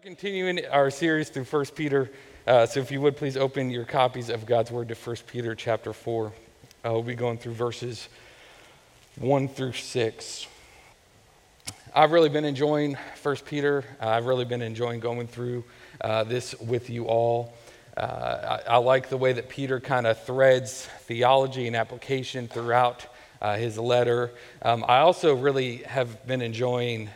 We're continuing our series through 1 Peter. Uh, so if you would please open your copies of God's Word to 1 Peter chapter 4. Uh, we'll be going through verses 1 through 6. I've really been enjoying 1 Peter. Uh, I've really been enjoying going through uh, this with you all. Uh, I, I, like the way that Peter kind of threads theology and application throughout uh, his letter. Um, I also really have been enjoying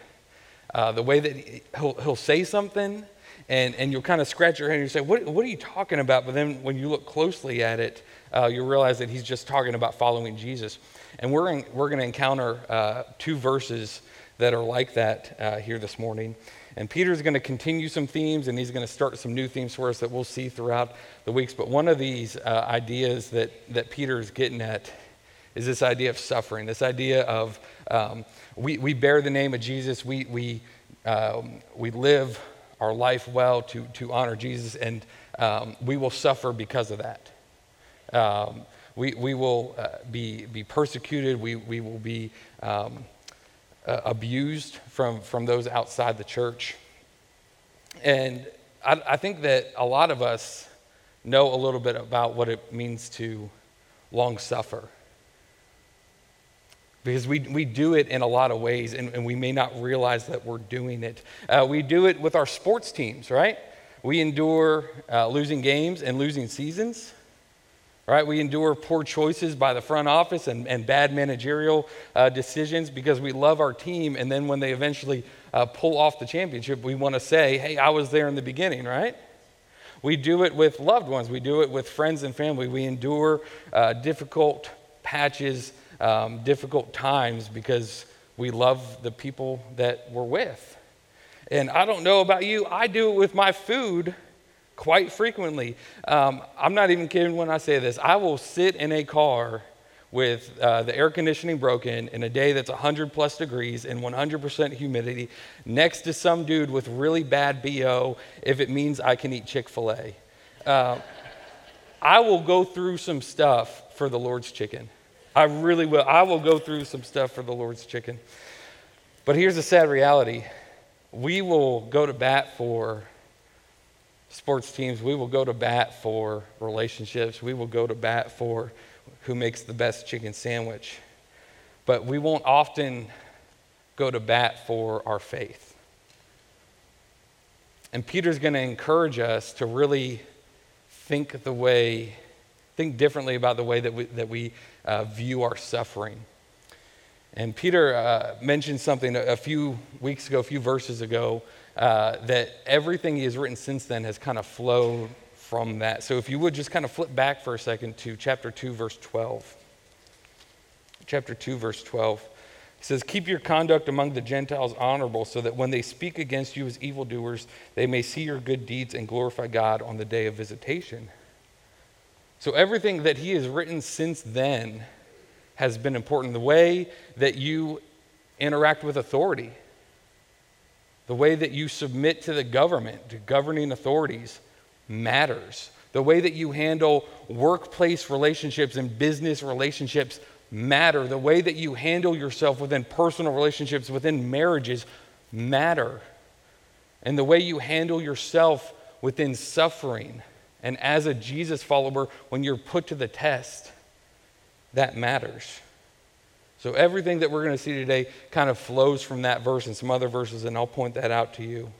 uh, the way that he'll, he'll say something, and, and you'll kind of scratch your head and you say, what, what are you talking about? But then when you look closely at it, uh, you'll realize that he's just talking about following Jesus. And we're, we're going to encounter uh, two verses that are like that uh, here this morning. And Peter's going to continue some themes and he's going to start some new themes for us that we'll see throughout the weeks. But one of these uh, ideas that, that Peter is getting at is this idea of suffering, this idea of um, we, we bear the name of Jesus, we, we, um, we live our life well to, to honor Jesus, and um, we will suffer because of that. Um, we, we will uh, be, be persecuted, we, we will be um, uh, abused from, from those outside the church. And I, I think that a lot of us know a little bit about what it means to long suffer because we, we do it in a lot of ways and, and we may not realize that we're doing it. Uh, we do it with our sports teams, right? We endure uh, losing games and losing seasons, right? We endure poor choices by the front office and, and bad managerial uh, decisions because we love our team. And then when they eventually uh, pull off the championship, we want to say, hey, I was there in the beginning, right? We do it with loved ones, we do it with friends and family. We endure uh, difficult patches um, difficult times because we love the people that we're with. And I don't know about you, I do it with my food quite frequently. Um, I'm not even kidding when I say this. I will sit in a car with uh, the air conditioning broken in a day that's 100 plus degrees and 100% humidity next to some dude with really bad BO if it means I can eat Chick fil A. Uh, I will go through some stuff for the Lord's chicken. I really will. I will go through some stuff for the Lord's chicken. But here's the sad reality we will go to bat for sports teams, we will go to bat for relationships, we will go to bat for who makes the best chicken sandwich. But we won't often go to bat for our faith. And Peter's going to encourage us to really think the way, think differently about the way that we, that we uh, view our suffering. And Peter uh, mentioned something a few weeks ago, a few verses ago, uh, that everything he has written since then has kind of flowed from that. So if you would just kind of flip back for a second to chapter 2, verse 12. Chapter 2, verse 12. He says, Keep your conduct among the Gentiles honorable, so that when they speak against you as evildoers, they may see your good deeds and glorify God on the day of visitation. So everything that he has written since then has been important. The way that you interact with authority, the way that you submit to the government, to governing authorities, matters. The way that you handle workplace relationships and business relationships matter. The way that you handle yourself within personal relationships, within marriages, matter. And the way you handle yourself within suffering and as a Jesus follower, when you're put to the test, that matters. So everything that we're going to see today kind of flows from that verse and some other verses, and I'll point that out to you.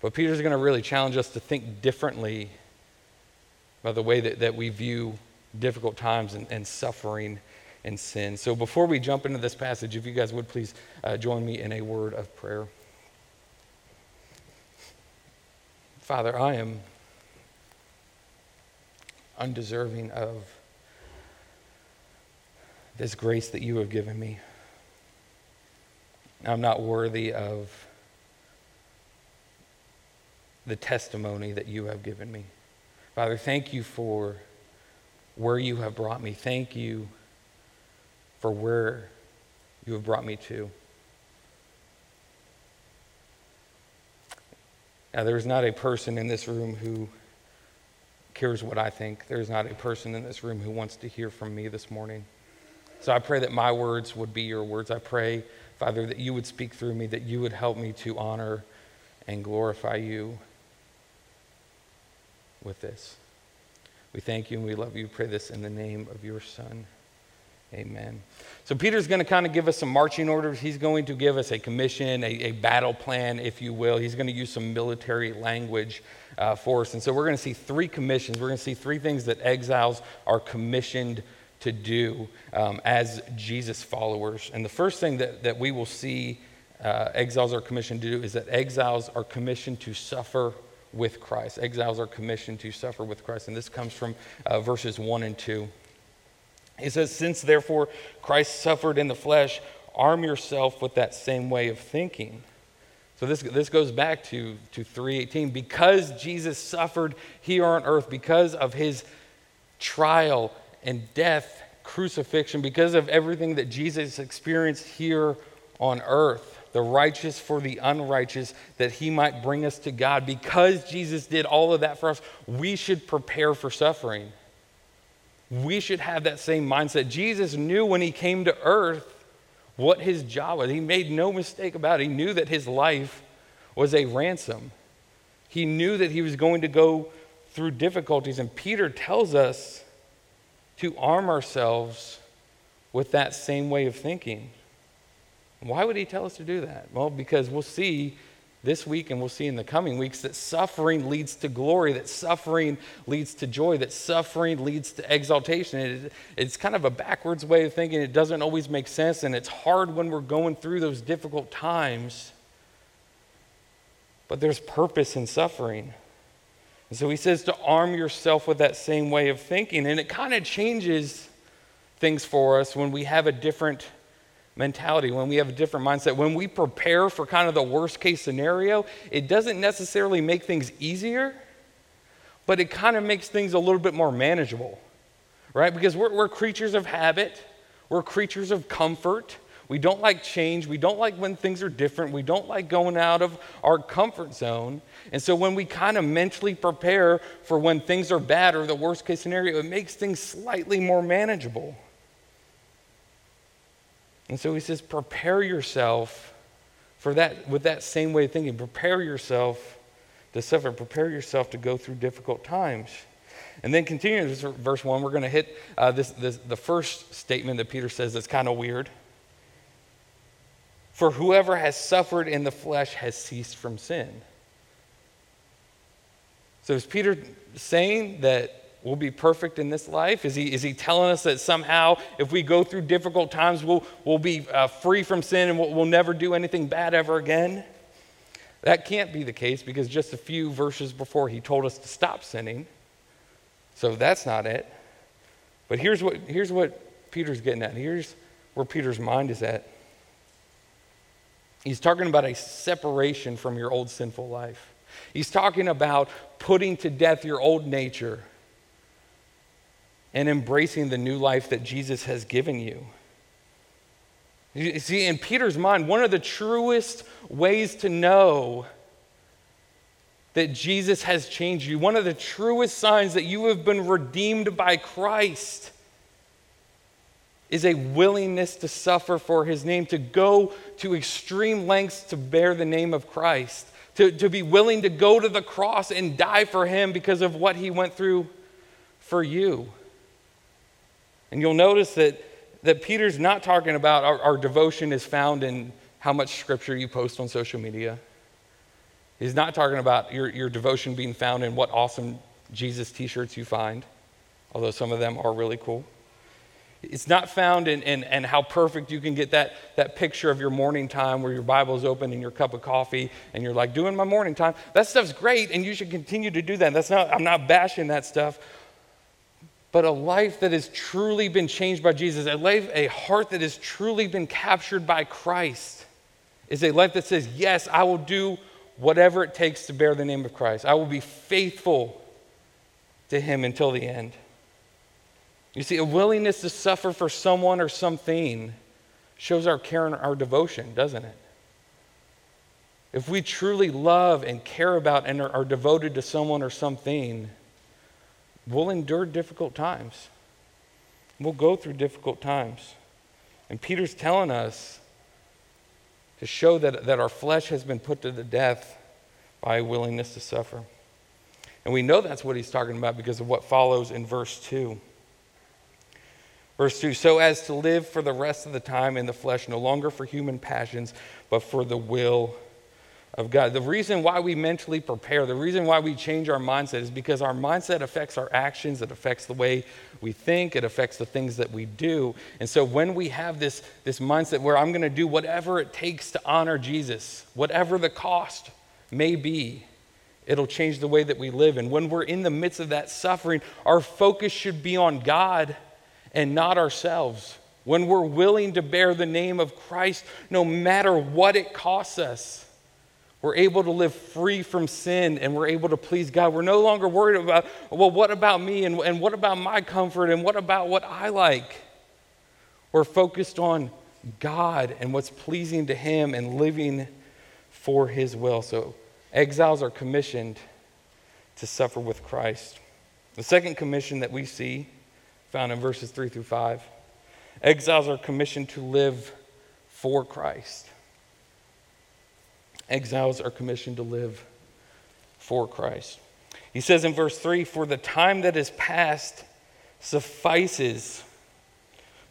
But Peter's going to really challenge us to think differently about the way that, that we view difficult times and, and suffering and sin. So before we jump into this passage, if you guys would please uh, join me in a word of prayer. Father, I am undeserving of this grace that you have given me. I'm not worthy of the testimony that you have given me. Father, thank you for where you have brought me. Thank you for where you have brought me to. Now, there's not a person in this room who cares what I think. There's not a person in this room who wants to hear from me this morning. So I pray that my words would be your words. I pray, Father, that you would speak through me, that you would help me to honor and glorify you with this. We thank you and we love you. Pray this in the name of your Son. Amen. So, Peter's going to kind of give us some marching orders. He's going to give us a commission, a, a battle plan, if you will. He's going to use some military language uh, for us. And so, we're going to see three commissions. We're going to see three things that exiles are commissioned to do um, as Jesus followers. And the first thing that, that we will see uh, exiles are commissioned to do is that exiles are commissioned to suffer with Christ. Exiles are commissioned to suffer with Christ. And this comes from uh, verses 1 and 2. He says, Since therefore Christ suffered in the flesh, arm yourself with that same way of thinking. So this, this goes back to, to 318. Because Jesus suffered here on earth, because of his trial and death, crucifixion, because of everything that Jesus experienced here on earth, the righteous for the unrighteous, that he might bring us to God. Because Jesus did all of that for us, we should prepare for suffering. We should have that same mindset. Jesus knew when he came to earth what his job was. He made no mistake about it. He knew that his life was a ransom. He knew that he was going to go through difficulties. And Peter tells us to arm ourselves with that same way of thinking. Why would he tell us to do that? Well, because we'll see this week and we'll see in the coming weeks that suffering leads to glory, that suffering leads to joy, that suffering leads to exaltation. It, it's kind of a backwards way of thinking. It doesn't always make sense, and it's hard when we're going through those difficult times. But there's purpose in suffering. And so he says to arm yourself with that same way of thinking. And it kind of changes things for us when we have a different mentality, when we have a different mindset, when we prepare for kind of the worst case scenario, it doesn't necessarily make things easier, but it kind of makes things a little bit more manageable, right? Because we're, we're creatures of habit, we're creatures of comfort. We don't like change. We don't like when things are different. We don't like going out of our comfort zone. And so, when we kind of mentally prepare for when things are bad or the worst case scenario, it makes things slightly more manageable. And so he says, prepare yourself for that with that same way of thinking. Prepare yourself to suffer. Prepare yourself to go through difficult times. And then continuing this verse 1, we're going to hit uh, this, this, the first statement that Peter says that's kind of weird. For whoever has suffered in the flesh has ceased from sin. So is Peter saying that we'll be perfect in this life? Is he, is he telling us that somehow if we go through difficult times, we'll, we'll be uh, free from sin and we'll, we'll never do anything bad ever again? That can't be the case because just a few verses before he told us to stop sinning. So that's not it. But here's what, here's what Peter's getting at. Here's where Peter's mind is at. He's talking about a separation from your old sinful life. He's talking about putting to death your old nature and embracing the new life that Jesus has given you. You see, in Peter's mind, one of the truest ways to know that Jesus has changed you, one of the truest signs that you have been redeemed by Christ, is a willingness to suffer for his name, to go to extreme lengths to bear the name of Christ, to, to be willing to go to the cross and die for him because of what he went through for you. And you'll notice that, that Peter's not talking about our, our devotion is found in how much scripture you post on social media. He's not talking about your, your devotion being found in what awesome Jesus t shirts you find, although some of them are really cool. It's not found in, in, in, how perfect you can get that, that picture of your morning time where your Bible's open and your cup of coffee and you're like, doing my morning time. That stuff's great and you should continue to do that. That's not, I'm not bashing that stuff but a life that has truly been changed by Jesus, a life, a heart that has truly been captured by Christ, is a life that says, Yes, I will do whatever it takes to bear the name of Christ. I will be faithful to Him until the end. You see, a willingness to suffer for someone or something shows our care and our devotion, doesn't it? If we truly love and care about and are, are devoted to someone or something, We'll endure difficult times. We'll go through difficult times. And Peter's telling us to show that, that our flesh has been put to the death by willingness to suffer. And we know that's what he's talking about because of what follows in verse 2. Verse 2 So as to live for the rest of the time in the flesh, no longer for human passions, but for the will of God. The reason why we mentally prepare, the reason why we change our mindset is because our mindset affects our actions, it affects the way we think, it affects the things that we do. And so when we have this, this mindset where I'm going to do whatever it takes to honor Jesus, whatever the cost may be, it'll change the way that we live. And when we're in the midst of that suffering, our focus should be on God and not ourselves. When we're willing to bear the name of Christ, no matter what it costs us we're able to live free from sin and we're able to please God. We're no longer worried about, well, what about me and, and what about my comfort and what about what I like? We're focused on God and what's pleasing to Him and living for His will. So exiles are commissioned to suffer with Christ. The second commission that we see, found in verses 3 through 5, exiles are commissioned to live for Christ. Exiles are commissioned to live for Christ. He says in verse 3 For the time that is past suffices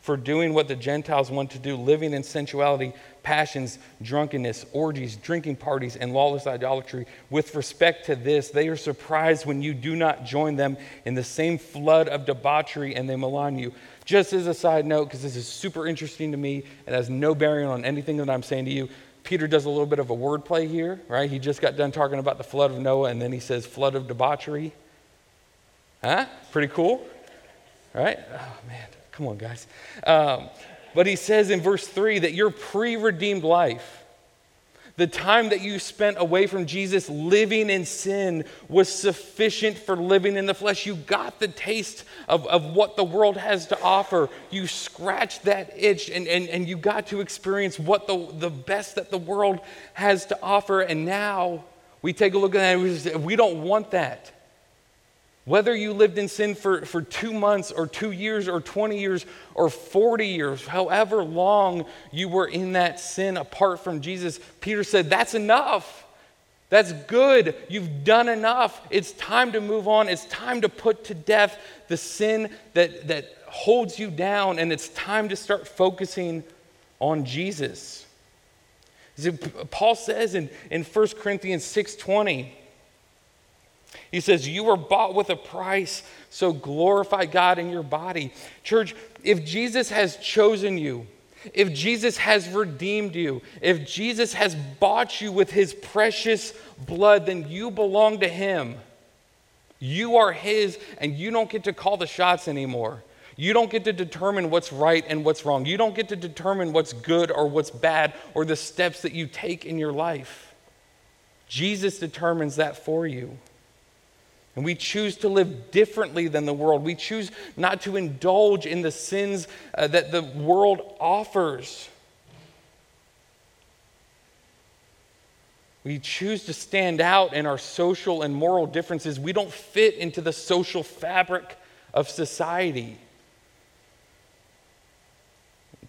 for doing what the Gentiles want to do, living in sensuality, passions, drunkenness, orgies, drinking parties, and lawless idolatry. With respect to this, they are surprised when you do not join them in the same flood of debauchery and they malign you. Just as a side note, because this is super interesting to me it has no bearing on anything that I'm saying to you, Peter does a little bit of a wordplay here, right? He just got done talking about the flood of Noah, and then he says flood of debauchery. Huh? Pretty cool, right? Oh, man, come on, guys. Um, but he says in verse 3 that your pre redeemed life, the time that you spent away from Jesus living in sin was sufficient for living in the flesh. You got the taste of, of what the world has to offer. You scratched that itch and, and, and you got to experience what the, the best that the world has to offer. And now we take a look at that we, say, we don't want that. Whether you lived in sin for, for two months or two years or 20 years or 40 years, however long you were in that sin apart from Jesus, Peter said, That's enough. That's good. You've done enough. It's time to move on. It's time to put to death the sin that, that holds you down, and it's time to start focusing on Jesus. Paul says in, in 1 Corinthians 6:20, he says, You were bought with a price, so glorify God in your body. Church, if Jesus has chosen you, if Jesus has redeemed you, if Jesus has bought you with his precious blood, then you belong to him. You are his, and you don't get to call the shots anymore. You don't get to determine what's right and what's wrong. You don't get to determine what's good or what's bad or the steps that you take in your life. Jesus determines that for you. And we choose to live differently than the world. We choose not to indulge in the sins uh, that the world offers. We choose to stand out in our social and moral differences. We don't fit into the social fabric of society.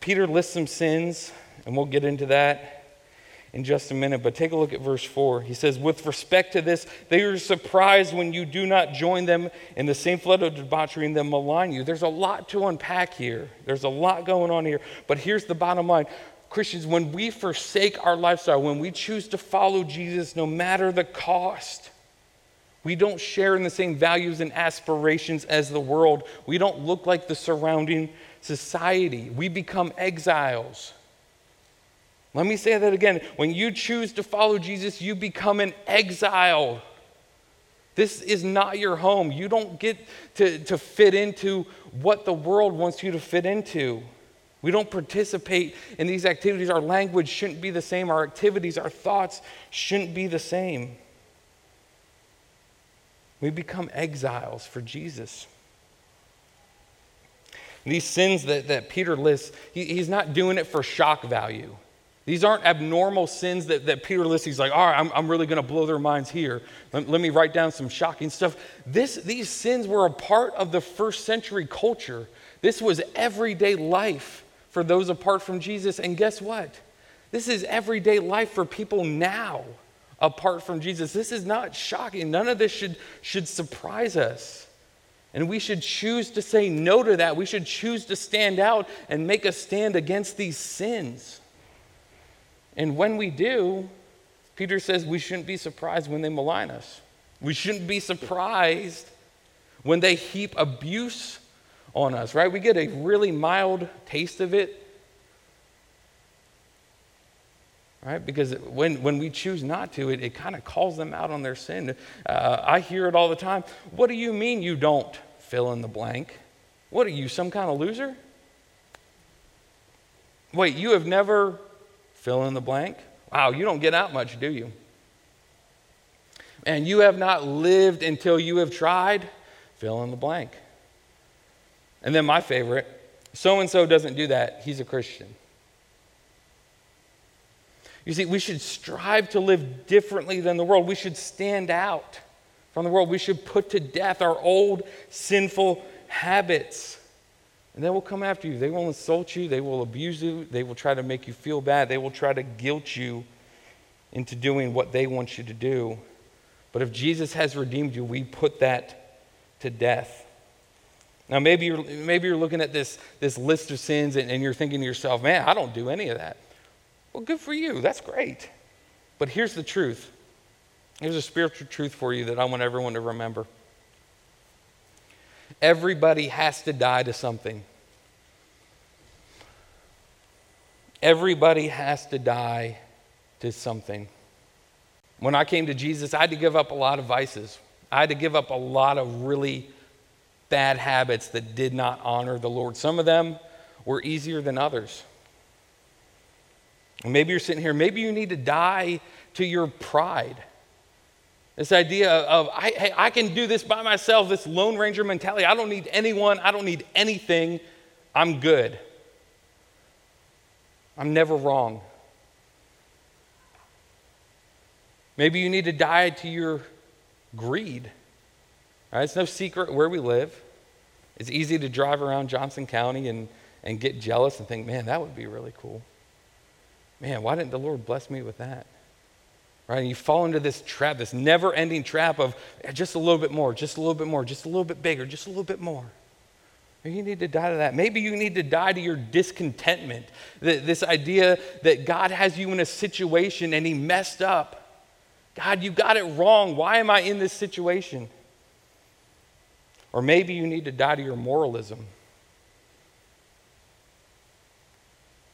Peter lists some sins, and we'll get into that in just a minute, but take a look at verse 4. He says, With respect to this, they are surprised when you do not join them in the same flood of debauchery and them malign you. There's a lot to unpack here. There's a lot going on here. But here's the bottom line Christians, when we forsake our lifestyle, when we choose to follow Jesus no matter the cost, we don't share in the same values and aspirations as the world. We don't look like the surrounding society. We become exiles. Let me say that again. When you choose to follow Jesus, you become an exile. This is not your home. You don't get to, to fit into what the world wants you to fit into. We don't participate in these activities. Our language shouldn't be the same. Our activities, our thoughts shouldn't be the same. We become exiles for Jesus. These sins that, that Peter lists, he, he's not doing it for shock value. These aren't abnormal sins that, that Peter lists. He's like, all right, I'm, I'm really going to blow their minds here. Let, let, me write down some shocking stuff. This, these sins were a part of the first century culture. This was everyday life for those apart from Jesus. And guess what? This is everyday life for people now apart from Jesus. This is not shocking. None of this should, should surprise us. And we should choose to say no to that. We should choose to stand out and make a stand against these sins. And when we do, Peter says we shouldn't be surprised when they malign us. We shouldn't be surprised when they heap abuse on us, right? We get a really mild taste of it right? Because when, when we choose not to, it, it kind of calls them out on their sin. Uh, I hear it all the time. What do you mean you don't fill in the blank? What are you, some kind of loser? Wait, you have never fill in the blank? Wow, you don't get out much, do you? And you have not lived until you have tried? Fill in the blank. And then my favorite so and so doesn't do that. He's a Christian. You see, we should strive to live differently than the world. We should stand out from the world. We should put to death our old sinful habits. And they will come after you. They will insult you. They will abuse you. They will try to make you feel bad. They will try to guilt you into doing what they want you to do. But if Jesus has redeemed you, we put that to death. Now, maybe you're, maybe you're looking at this, this list of sins and, and you're thinking to yourself, man, I don't do any of that. Well, good for you. That's great. But here's the truth here's a spiritual truth for you that I want everyone to remember. Everybody has to die to something. Everybody has to die to something. When I came to Jesus, I had to give up a lot of vices. I had to give up a lot of really bad habits that did not honor the Lord. Some of them were easier than others. Maybe you're sitting here, maybe you need to die to your pride. This idea of, I, hey, I can do this by myself, this Lone Ranger mentality. I don't need anyone, I don't need anything. I'm good. I'm never wrong. Maybe you need to die to your greed. Right? It's no secret where we live. It's easy to drive around Johnson County and, and get jealous and think, man, that would be really cool man, why didn't the Lord bless me with that? Right? And you fall into this trap, this never ending trap of just a little bit more, just a little bit more, just a little bit bigger, just a little bit more. You need to die to that. Maybe you need to die to your discontentment. This idea that God has you in a situation and He messed up. God, you got it wrong. Why am I in this situation? Or maybe you need to die to your moralism.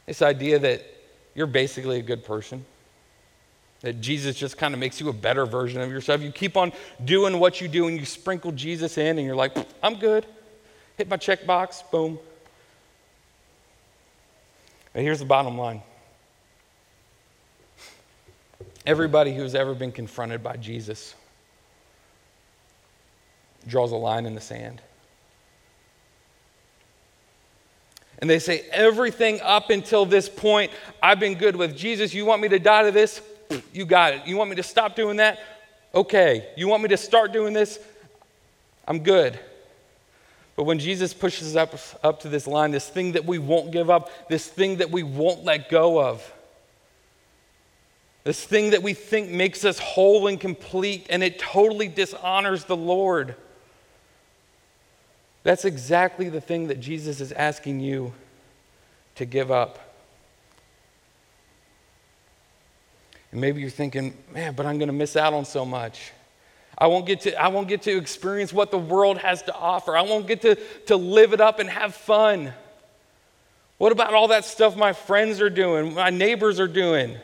This idea that you're basically a good person. That Jesus just kind of makes you a better version of yourself. You keep on doing what you do and you sprinkle Jesus in, and you're like, I'm good. Hit my check box, boom. But here's the bottom line everybody who's ever been confronted by Jesus draws a line in the sand. and they say, Everything up until this point, I've been good with Jesus. You want me to die to this? You got it. You want me to stop doing that? Okay. You want me to start doing this? I'm good. But when Jesus pushes up, up to this line, this thing that we won't give up, this thing that we won't let go of, this thing that we think makes us whole and complete, and it totally dishonors the Lord. That's exactly the thing that Jesus is asking you to give up. And maybe you're thinking, man, but I'm going to miss out on so much. I won't get to, I won't get to experience what the world has to offer. I won't get to, to live it up and have fun. What about all that stuff my friends are doing, my neighbors are doing?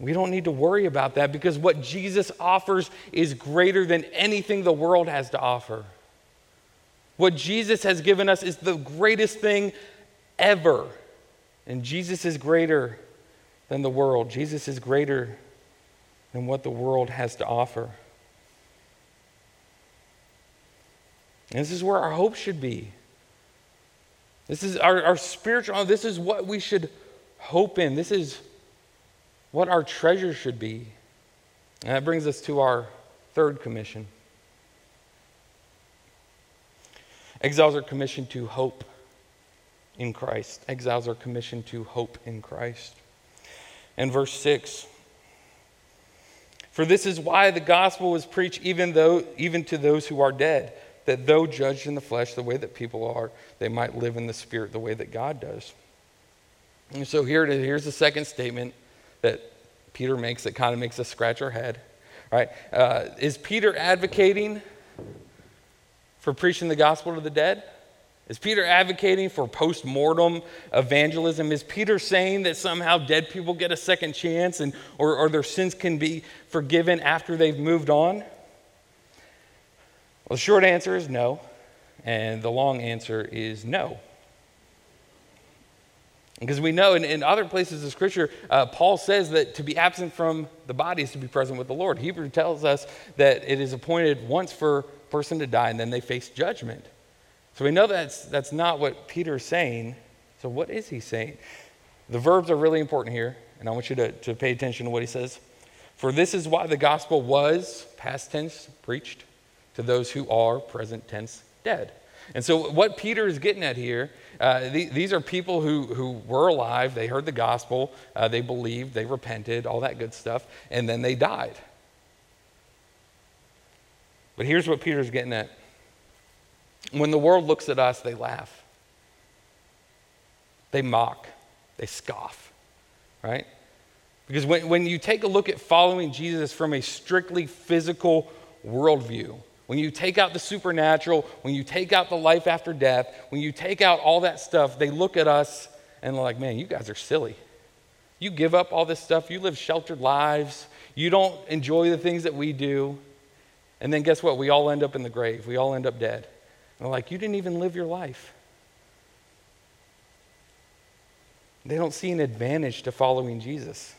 We don't need to worry about that because what Jesus offers is greater than anything the world has to offer. What Jesus has given us is the greatest thing ever. And Jesus is greater than the world. Jesus is greater than what the world has to offer. And this is where our hope should be. This is our, our spiritual, oh, this is what we should hope in. This is what our treasure should be. And that brings us to our third commission. Exiles are commissioned to hope in Christ. Exiles are commissioned to hope in Christ. and verse 6. For this is why the gospel was preached even though even to those who are dead, that though judged in the flesh the way that people are, they might live in the spirit the way that God does. And so here it is. here's the second statement that Peter makes that kind of makes us scratch our head. Right? Uh, is Peter advocating for preaching the gospel to the dead? Is Peter advocating for post mortem evangelism? Is Peter saying that somehow dead people get a second chance and, or, or their sins can be forgiven after they've moved on? Well, the short answer is no, and the long answer is no. Because we know in, in other places of Scripture, uh, Paul says that to be absent from the body is to be present with the Lord. Hebrew tells us that it is appointed once for a person to die and then they face judgment. So we know that's, that's not what Peter's saying. So what is he saying? The verbs are really important here, and I want you to, to pay attention to what he says. For this is why the gospel was, past tense, preached to those who are, present tense, dead. And so what Peter is getting at here, uh, th- these are people who, who were alive, they heard the gospel, uh, they believed, they repented, all that good stuff, and then they died. But here's what Peter's getting at when the world looks at us, they laugh, they mock, they scoff, right? Because when, when you take a look at following Jesus from a strictly physical worldview, when you take out the supernatural, when you take out the life after death, when you take out all that stuff, they look at us and they're like, man, you guys are silly. You give up all this stuff, you live sheltered lives, you don't enjoy the things that we do. And then guess what? We all end up in the grave, we all end up dead. They're like, You didn't even live your life. They don't see an advantage to following Jesus.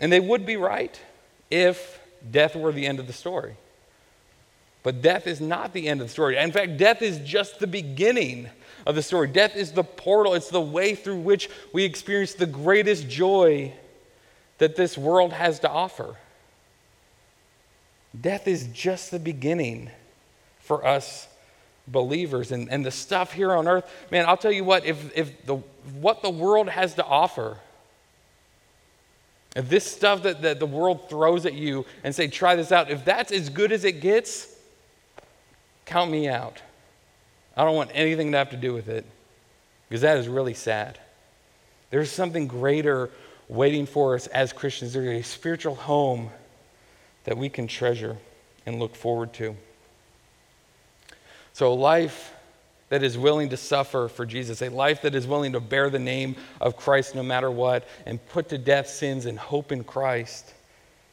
And they would be right if death were the end of the story. But death is not the end of the story. In fact, death is just the beginning of the story. Death is the portal, it's the way through which we experience the greatest joy that this world has to offer. Death is just the beginning for us believers and, and the stuff here on earth man i'll tell you what if, if the, what the world has to offer if this stuff that, that the world throws at you and say try this out if that's as good as it gets count me out. I don't want anything to have to do with it because that is really sad. There's something greater waiting for us as christians. There's a spiritual home that we can treasure and look forward to so, a life that is willing to suffer for Jesus, a life that is willing to bear the name of Christ no matter what, and put to death sins and hope in Christ,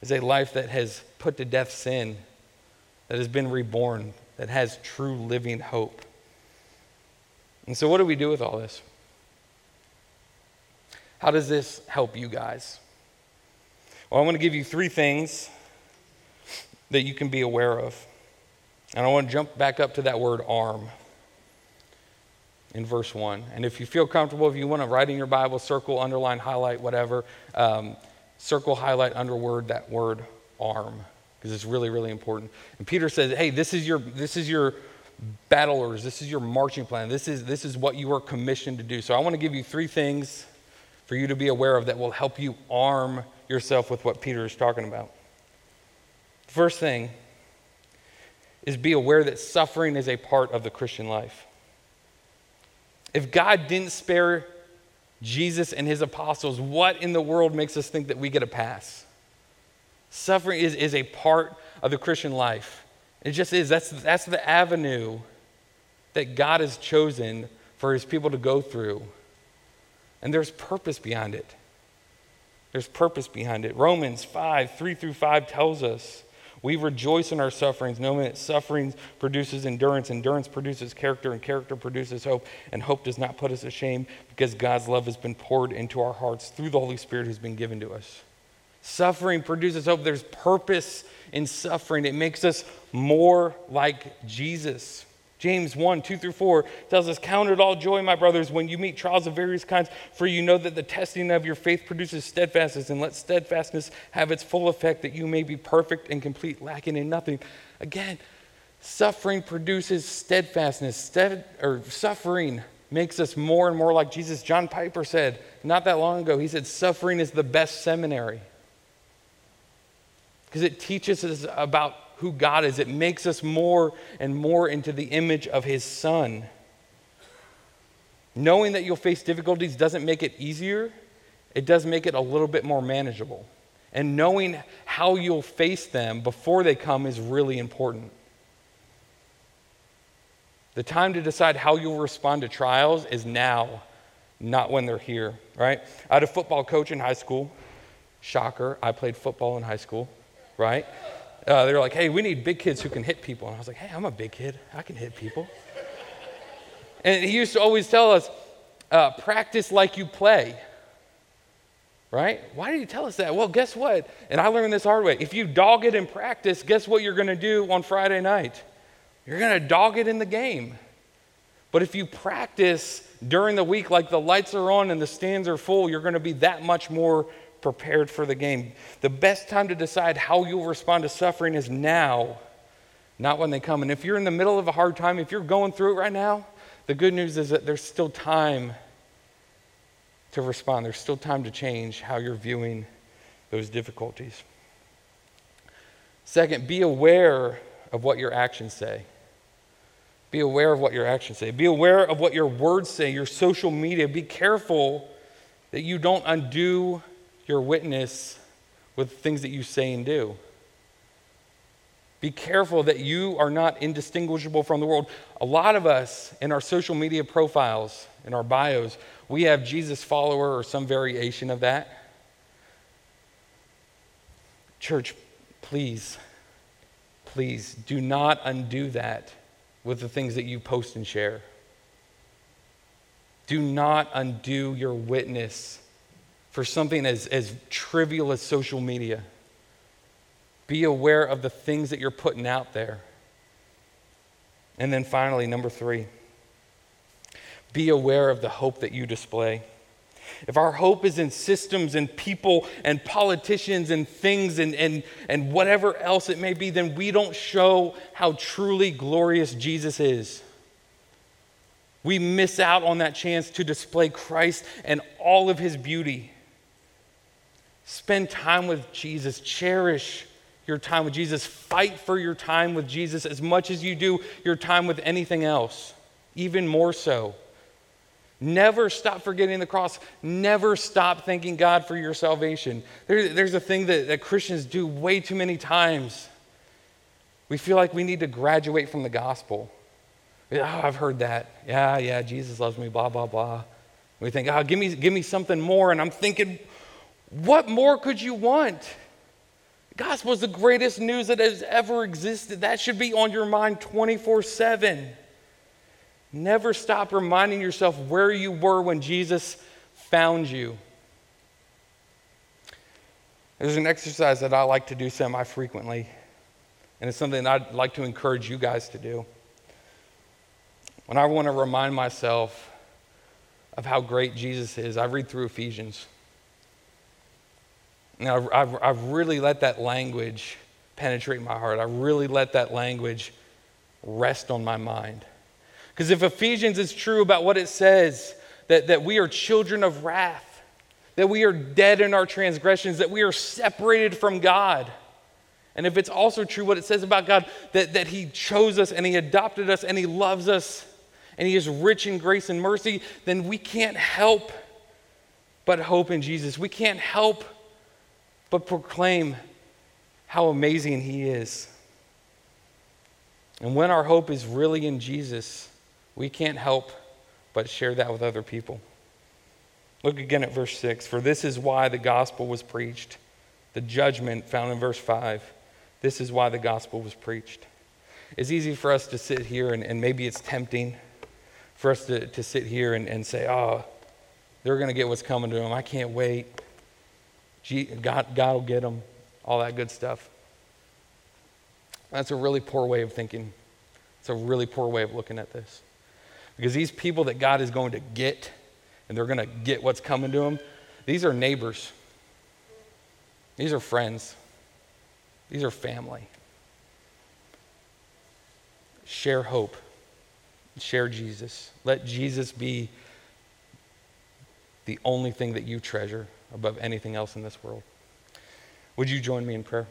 is a life that has put to death sin, that has been reborn, that has true living hope. And so, what do we do with all this? How does this help you guys? Well, I want to give you three things that you can be aware of. And I want to jump back up to that word arm in verse 1. And if you feel comfortable, if you want to write in your Bible, circle, underline, highlight, whatever, um, circle, highlight, underword that word arm because it's really, really important. And Peter says, hey, this is your, this is your battlers, this is your marching plan, this is, this is what you are commissioned to do. So I want to give you three things for you to be aware of that will help you arm yourself with what Peter is talking about. First thing is be aware that suffering is a part of the Christian life. If God didn't spare Jesus and his apostles, what in the world makes us think that we get a pass? Suffering is, is a part of the Christian life. It just is. That's, that's the avenue that God has chosen for his people to go through. And there's purpose behind it. There's purpose behind it. Romans 5, 3 through 5 tells us we rejoice in our sufferings, knowing that suffering produces endurance, endurance produces character, and character produces hope. And hope does not put us to shame because God's love has been poured into our hearts through the Holy Spirit who's been given to us. Suffering produces hope. There's purpose in suffering, it makes us more like Jesus. James 1 2 through 4 tells us, Count it all joy, my brothers, when you meet trials of various kinds, for you know that the testing of your faith produces steadfastness, and let steadfastness have its full effect, that you may be perfect and complete, lacking in nothing. Again, suffering produces steadfastness. Stead, or suffering makes us more and more like Jesus. John Piper said not that long ago, he said, suffering is the best seminary because it teaches us about who God is. It makes us more and more into the image of his Son. Knowing that you'll face difficulties doesn't make it easier, it does make it a little bit more manageable. And knowing how you'll face them before they come is really important. The time to decide how you'll respond to trials is now, not when they're here, right? I had a football coach in high school. Shocker, I played football in high school, right? Uh, they were like, hey, we need big kids who can hit people. And I was like, hey, I'm a big kid. I can hit people. and he used to always tell us, uh, practice like you play. Right? Why did he tell us that? Well, guess what? And I learned this hard way. If you dog it in practice, guess what you're going to do on Friday night? You're going to dog it in the game. But if you practice during the week like the lights are on and the stands are full, you're going to be that much more prepared for the game. The best time to decide how you'll respond to suffering is now, not when they come. And if you're in the middle of a hard time, if you're going through it right now, the good news is that there's still time to respond. There's still time to change how you're viewing those difficulties. Second, be aware of what your actions say. Be aware of what your actions say. Be aware of what your words say, your social media. Be careful that you don't undo your witness with things that you say and do. Be careful that you are not indistinguishable from the world. A lot of us in our social media profiles, in our bios, we have Jesus follower or some variation of that. Church, please, please do not undo that with the things that you post and share. Do not undo your witness for something as, as trivial as social media. Be aware of the things that you're putting out there. And then finally, number three, be aware of the hope that you display. If our hope is in systems and people and politicians and things and, and, and whatever else it may be, then we don't show how truly glorious Jesus is. We miss out on that chance to display Christ and all of his beauty. Spend time with Jesus. Cherish your time with Jesus. Fight for your time with Jesus as much as you do your time with anything else, even more so. Never stop forgetting the cross. Never stop thanking God for your salvation. There, there's a thing that, that Christians do way too many times. We feel like we need to graduate from the gospel. Oh, I've heard that. Yeah, yeah, Jesus loves me, blah, blah, blah. We think, oh, give me, give me something more. And I'm thinking, what more could you want? The gospel is the greatest news that has ever existed. That should be on your mind 24 7. Never stop reminding yourself where you were when Jesus found you. There's an exercise that I like to do semi frequently, and it's something I'd like to encourage you guys to do. When I want to remind myself of how great Jesus is, I read through Ephesians. Now, I've, I've really let that language penetrate my heart. I really let that language rest on my mind. Because if Ephesians is true about what it says, that, that we are children of wrath, that we are dead in our transgressions, that we are separated from God. And if it's also true what it says about God, that, that He chose us and He adopted us and He loves us and He is rich in grace and mercy, then we can't help but hope in Jesus. We can't help but proclaim how amazing He is. And when our hope is really in Jesus, we can't help but share that with other people. Look again at verse 6. For this is why the gospel was preached. The judgment found in verse 5. This is why the gospel was preached. It's easy for us to sit here, and, and maybe it's tempting for us to, to sit here and, and say, oh, they're going to get what's coming to them. I can't wait. God, God will get them. All that good stuff. That's a really poor way of thinking. It's a really poor way of looking at this. Because these people that God is going to get, and they're going to get what's coming to them, these are neighbors. These are friends. These are family. Share hope. Share Jesus. Let Jesus be the only thing that you treasure above anything else in this world. Would you join me in prayer?